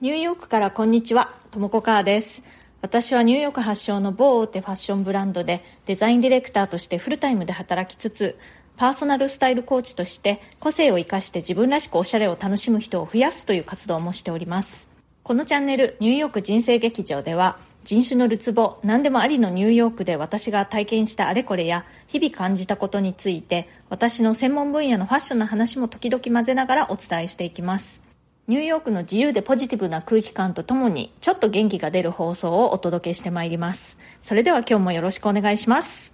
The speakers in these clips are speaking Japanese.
ニューヨークからこんにちは、ともこかーです。私はニューヨーク発祥の某大手ファッションブランドでデザインディレクターとしてフルタイムで働きつつ、パーソナルスタイルコーチとして個性を生かして自分らしくおしゃれを楽しむ人を増やすという活動もしております。このチャンネルニューヨーク人生劇場では人種のるつぼ何でもありのニューヨークで私が体験したあれこれや日々感じたことについて私の専門分野のファッションの話も時々混ぜながらお伝えしていきますニューヨークの自由でポジティブな空気感とともにちょっと元気が出る放送をお届けしてまいります。それでは今日もよろしくお願いします。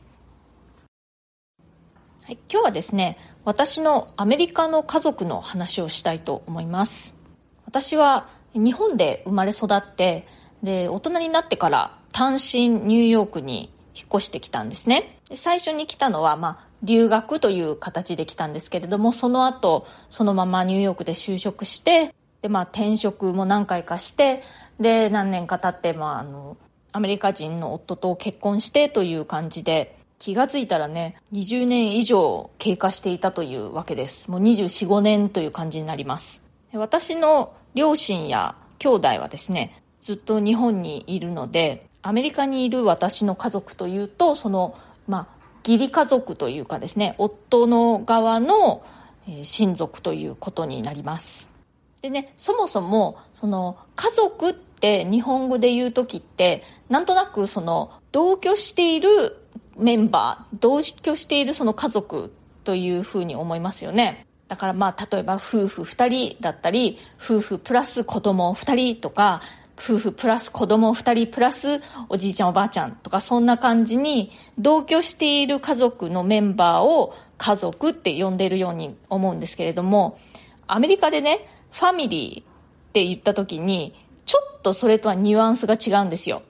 はい、今日はですね私のアメリカの家族の話をしたいと思います。私は日本で生まれ育ってで大人になってから単身ニューヨークに引っ越してきたんですね。最初に来たのは、まあ、留学という形で来たんですけれどもその後そのままニューヨークで就職してで、まあ、転職も何回かしてで何年か経って、まあ、あのアメリカ人の夫と結婚してという感じで気がついたらね20年以上経過していたというわけです。もう245年という感じになります。私の両親や兄弟はですねずっと日本にいるのでアメリカにいる私の家族というとそのまあ義理家族というかですね夫の側の親族ということになります。でねそもそもその家族って日本語で言う時ってなんとなくその同居しているメンバー同居しているその家族というふうに思いますよね。だからまあ例えば夫婦2人だったり夫婦プラス子供2人とか夫婦プラス子供2人プラスおじいちゃんおばあちゃんとかそんな感じに同居している家族のメンバーを家族って呼んでいるように思うんですけれどもアメリカでねファミリーって言った時にちょっとそれとはニュアンスが違うんですよ。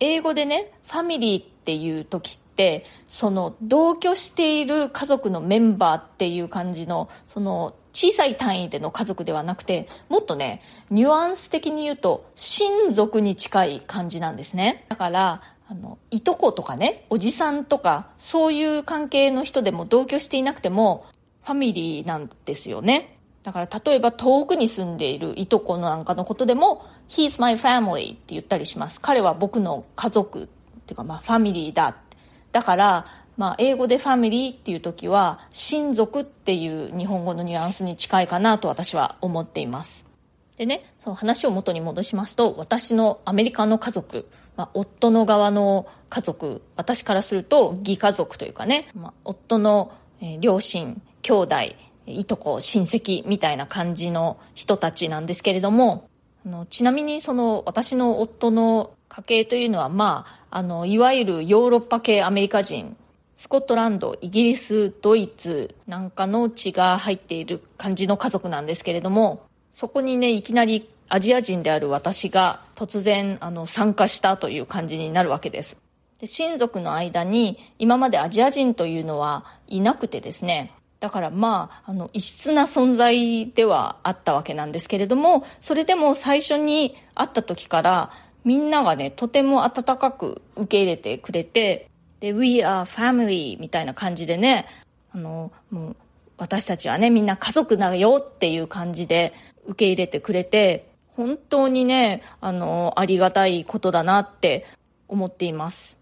英語でねファミリーっていう時ってその同居している家族のメンバーっていう感じのその小さい単位での家族ではなくてもっとねニュアンス的に言うと親族に近い感じなんですね。だからあのいとことかねおじさんとかそういう関係の人でも同居していなくてもファミリーなんですよね。だから例えば遠くに住んでいるいとこなんかのことでも He's my family って言ったりします。彼は僕の家族っていうかまあファミリーだだからまあ、英語でファミリーっていう時は親族っていう日本語のニュアンスに近いかなと私は思っています。でねその話を元に戻しますと私のアメリカの家族、まあ、夫の側の家族私からすると義家族というかね、まあ、夫の、両親兄弟いとこ親戚みたいな感じの人たちなんですけれどもあのちなみにその私の夫の家系というのはまああのいわゆるヨーロッパ系アメリカ人スコットランド、イギリス、ドイツなんかの血が入っている感じの家族なんですけれども、そこにね、いきなりアジア人である私が突然あの参加したという感じになるわけです。で親族の間に今までアジア人というのはいなくてですね、だからまあ、あの、異質な存在ではあったわけなんですけれども、それでも最初に会った時から、みんながね、とても温かく受け入れてくれて、で、We are family みたいな感じでね、あの、もう、私たちはね、みんな家族だよっていう感じで受け入れてくれて、本当にね、あの、ありがたいことだなって思っています。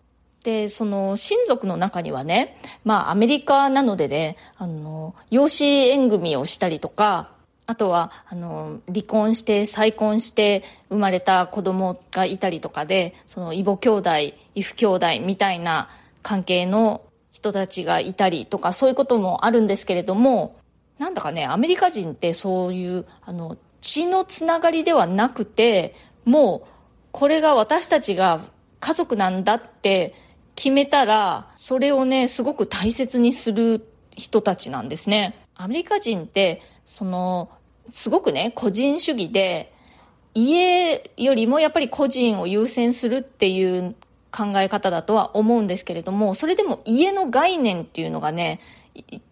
で、その、親族の中にはね、まあ、アメリカなのでね、あの、養子縁組をしたりとか、あとは、あの、離婚して再婚して生まれた子供がいたりとかで、その、異母兄弟、異父兄弟みたいな関係の人たちがいたりとかそういうこともあるんですけれどもなんだかねアメリカ人ってそういうあの血のつながりではなくてもうこれが私たちが家族なんだって決めたらそれをねすごく大切にする人たちなんですね。アメリカ人ってそのすごくね個人主義で家よりもやっぱり個人を優先するっていう考え方だとは思うんですけれどもそれでも家の概念っていうのがね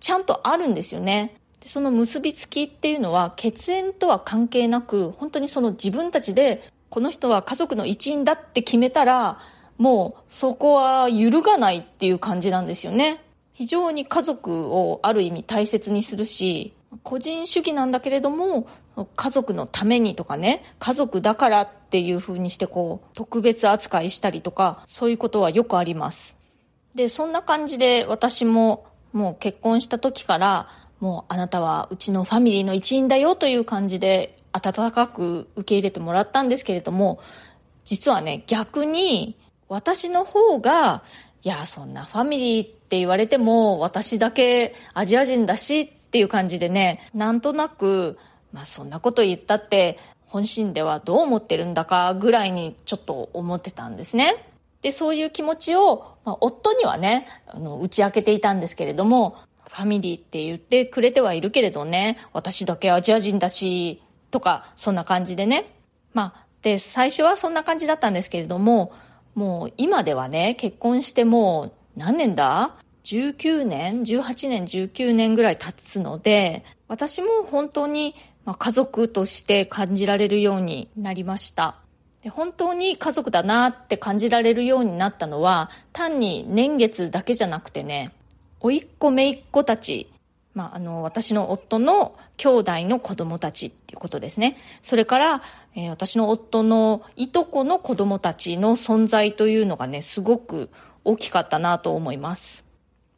ちゃんとあるんですよね。その結びつきっていうのは血縁とは関係なく本当にその自分たちでこの人は家族の一員だって決めたらもうそこは揺るがないっていう感じなんですよね非常に家族をある意味大切にするし個人主義なんだけれども家族のためにとかね、家族だからっていう風にしてこう、特別扱いしたりとか、そういうことはよくあります。で、そんな感じで私ももう結婚した時から、もうあなたはうちのファミリーの一員だよという感じで温かく受け入れてもらったんですけれども、実はね、逆に私の方が、いや、そんなファミリーって言われても私だけアジア人だしっていう感じでね、なんとなく、まあそんなこと言ったって本心ではどう思ってるんだかぐらいにちょっと思ってたんですね。で、そういう気持ちを、まあ、夫にはね、あの、打ち明けていたんですけれども、ファミリーって言ってくれてはいるけれどね、私だけアジア人だし、とか、そんな感じでね。まあ、で、最初はそんな感じだったんですけれども、もう今ではね、結婚してもう何年だ ?19 年 ?18 年、19年ぐらい経つので、私も本当に家族として感じられるようになりました。本当に家族だなって感じられるようになったのは、単に年月だけじゃなくてね、甥っ子姪っ子たち、まあ、あの、私の夫の兄弟の子供たちっていうことですね。それから、えー、私の夫のいとこの子供たちの存在というのがね、すごく大きかったなと思います。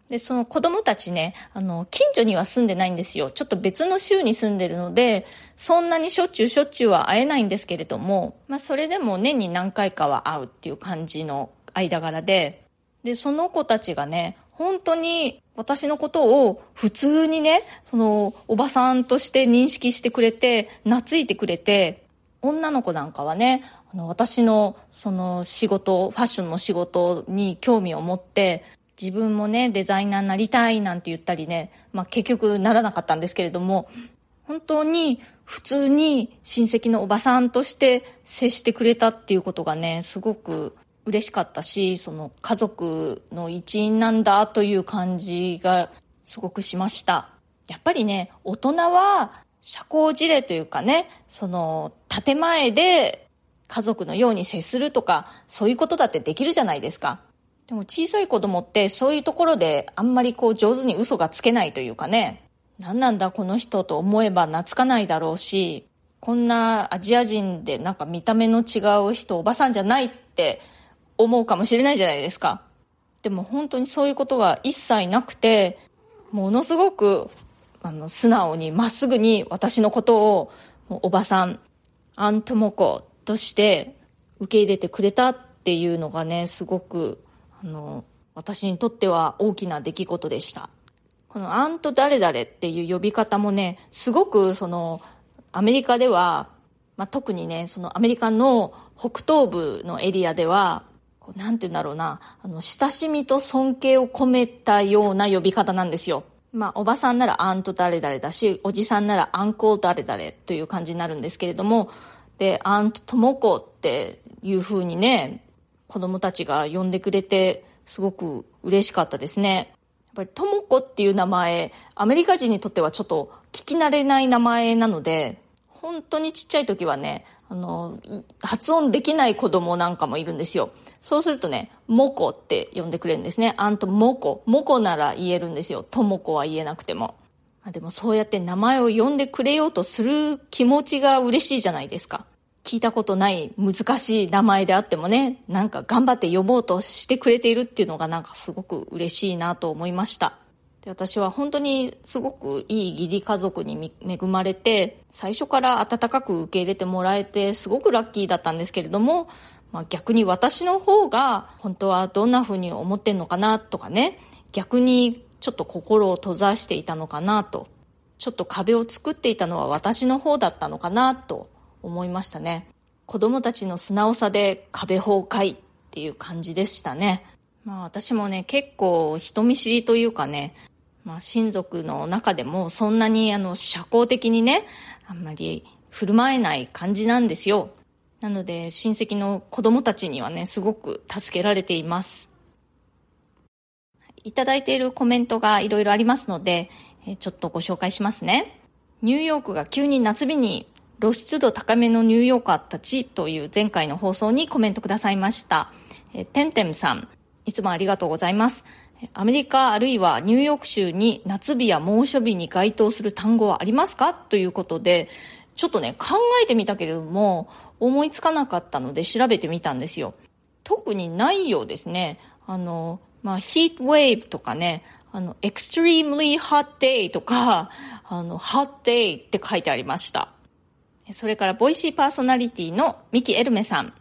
で、その子供たちね、あの、近所には住んでないんですよ。ちょっと別の州に住んでるので、そんなにしょっちゅうしょっちゅうは会えないんですけれども、まあ、それでも年に何回かは会うっていう感じの間柄で、で、その子たちがね、本当に私のことを普通にね、そのおばさんとして認識してくれて、懐いてくれて、女の子なんかはね、あの私のその仕事、ファッションの仕事に興味を持って、自分もね、デザイナーになりたいなんて言ったりね、まあ結局ならなかったんですけれども、本当に普通に親戚のおばさんとして接してくれたっていうことがね、すごく嬉しかったし、その家族の一員なんだという感じがすごくしました。やっぱりね、大人は社交辞令というかね、その建前で家族のように接するとか、そういうことだってできるじゃないですか。でも小さい子供ってそういうところであんまりこう上手に嘘がつけないというかね、何なんだこの人と思えば懐かないだろうし、こんなアジア人でなんか見た目の違う人おばさんじゃないって思うかもしれないじゃないですか。でも本当にそういうことが一切なくて、ものすごく、あの、素直にまっすぐに私のことを、おばさん、アントモコとして受け入れてくれたっていうのがね、すごく、あの、私にとっては大きな出来事でした。このアント誰々っていう呼び方もね、すごくその、アメリカでは、まあ、特にね、そのアメリカの北東部のエリアでは、なんて言うんだろうな、あの、親しみと尊敬を込めたような呼び方なんですよ。まあ、おばさんならアント誰々だし、おじさんならアンコー誰々という感じになるんですけれども、で、アントともこっていう風にね、子供たちが呼んでくれて、すごく嬉しかったですね。やっぱりともこっていう名前、アメリカ人にとってはちょっと聞き慣れない名前なので、本当にちっちゃい時はね、あの、発音できない子供なんかもいるんですよ。そうするとね、モコって呼んでくれるんですね。あんとモコ。モコなら言えるんですよ。ともこは言えなくても。でもそうやって名前を呼んでくれようとする気持ちが嬉しいじゃないですか。聞いたことない難しい名前であってもね、なんか頑張って呼ぼうとしてくれているっていうのがなんかすごく嬉しいなと思いました。で私は本当にすごくいい義理家族に恵まれて、最初から温かく受け入れてもらえて、すごくラッキーだったんですけれども、まあ、逆に私の方が本当はどんな風に思ってんのかなとかね、逆にちょっと心を閉ざしていたのかなと、ちょっと壁を作っていたのは私の方だったのかなと思いましたね。子供たちの素直さで壁崩壊っていう感じでしたね。まあ私もね、結構人見知りというかね、まあ、親族の中でもそんなにあの社交的にね、あんまり振る舞えない感じなんですよ。なので親戚の子供たちにはね、すごく助けられています。いただいているコメントがいろいろありますので、ちょっとご紹介しますね。ニューヨークが急に夏日に露出度高めのニューヨーカーたちという前回の放送にコメントくださいました。えてんてんさん、いつもありがとうございます。アメリカあるいはニューヨーク州に夏日や猛暑日に該当する単語はありますか？ということで、ちょっとね、考えてみたけれども、思いつかなかったので調べてみたんですよ。特にないようですね。あの、まあ、ヒートウェーブとかね、あの、extremely hot day とか、あの、hot day って書いてありました。それから、ボイシーパーソナリティのミキエルメさん。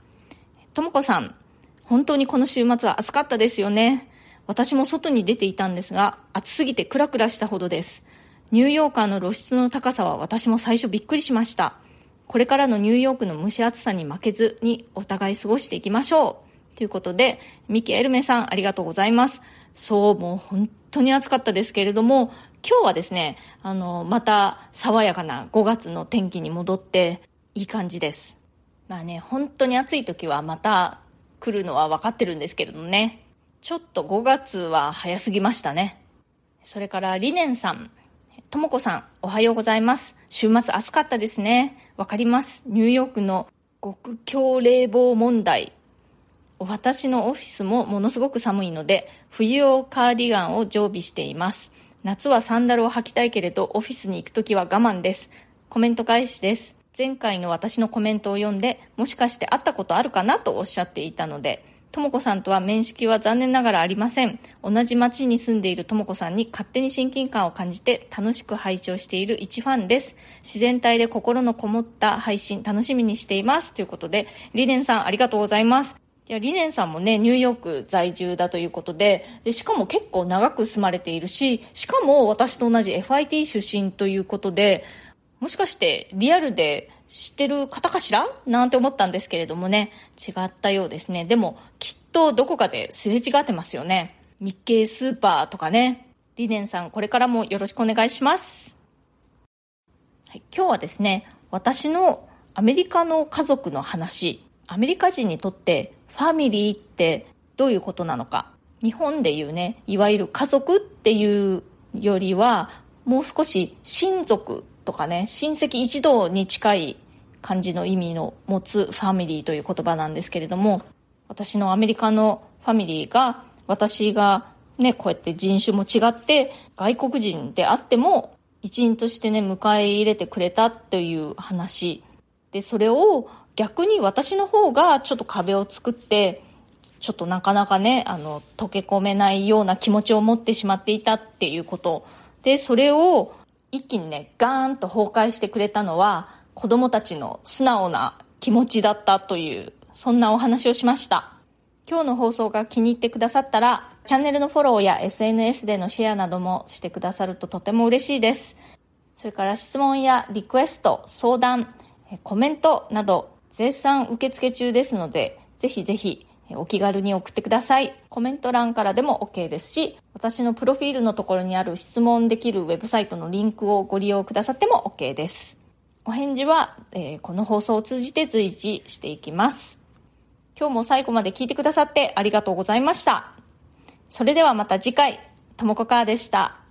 ともこさん、本当にこの週末は暑かったですよね。私も外に出ていたんですが、暑すぎてクラクラしたほどです。ニューヨーカーの露出の高さは私も最初びっくりしました。これからのニューヨークの蒸し暑さに負けずにお互い過ごしていきましょう。ということで、ミキエルメさんありがとうございます。そう、もう本当に暑かったですけれども、今日はですね、あの、また爽やかな5月の天気に戻っていい感じです。まあね、本当に暑い時はまた来るのは分かってるんですけれどもね。ちょっと5月は早すぎましたね。それからリネンさん。ともこさん、おはようございます。週末暑かったですね。わかります。ニューヨークの極強冷房問題。私のオフィスもものすごく寒いので、冬用カーディガンを常備しています。夏はサンダルを履きたいけれど、オフィスに行くときは我慢です。コメント返しです。前回の私のコメントを読んで、もしかして会ったことあるかなとおっしゃっていたので、ともこさんとは面識は残念ながらありません。同じ町に住んでいるともこさんに勝手に親近感を感じて楽しく拝聴している一ファンです。自然体で心のこもった配信楽しみにしています。ということで、リネンさんありがとうございます。じゃあ、リネンさんもね、ニューヨーク在住だということでで、しかも結構長く住まれているし、しかも私と同じ FIT 出身ということで、もしかしてリアルで知ってる方かしら？なんて思ったんですけれどもね、違ったようですね。でも、きっとどこかですれ違ってますよね。日経スーパーとかね。リネンさん、これからもよろしくお願いします。はい、今日はですね、私のアメリカの家族の話、アメリカ人にとってファミリーってどういうことなのか。日本でいうね、いわゆる家族っていうよりは、もう少し親族とかね、親戚一同に近い感じの意味の持つファミリーという言葉なんですけれども、私のアメリカのファミリーが、私がね、こうやって人種も違って、外国人であっても、一員としてね、迎え入れてくれたという話。で、それを逆に私の方がちょっと壁を作って、ちょっとなかなかね、あの、溶け込めないような気持ちを持ってしまっていたっていうこと。で、それを一気にね、ガーンと崩壊してくれたのは、子供たちの素直な気持ちだったという、そんなお話をしました。今日の放送が気に入ってくださったら、チャンネルのフォローや SNS でのシェアなどもしてくださるととても嬉しいです。それから質問やリクエスト、相談、コメントなど絶賛受付中ですので、ぜひぜひお気軽に送ってください。コメント欄からでも OK ですし、私のプロフィールのところにある質問できるウェブサイトのリンクをご利用くださっても OK です。お返事は、えー、この放送を通じて随時していきます。今日も最後まで聞いてくださってありがとうございました。それではまた次回、ともこかーでした。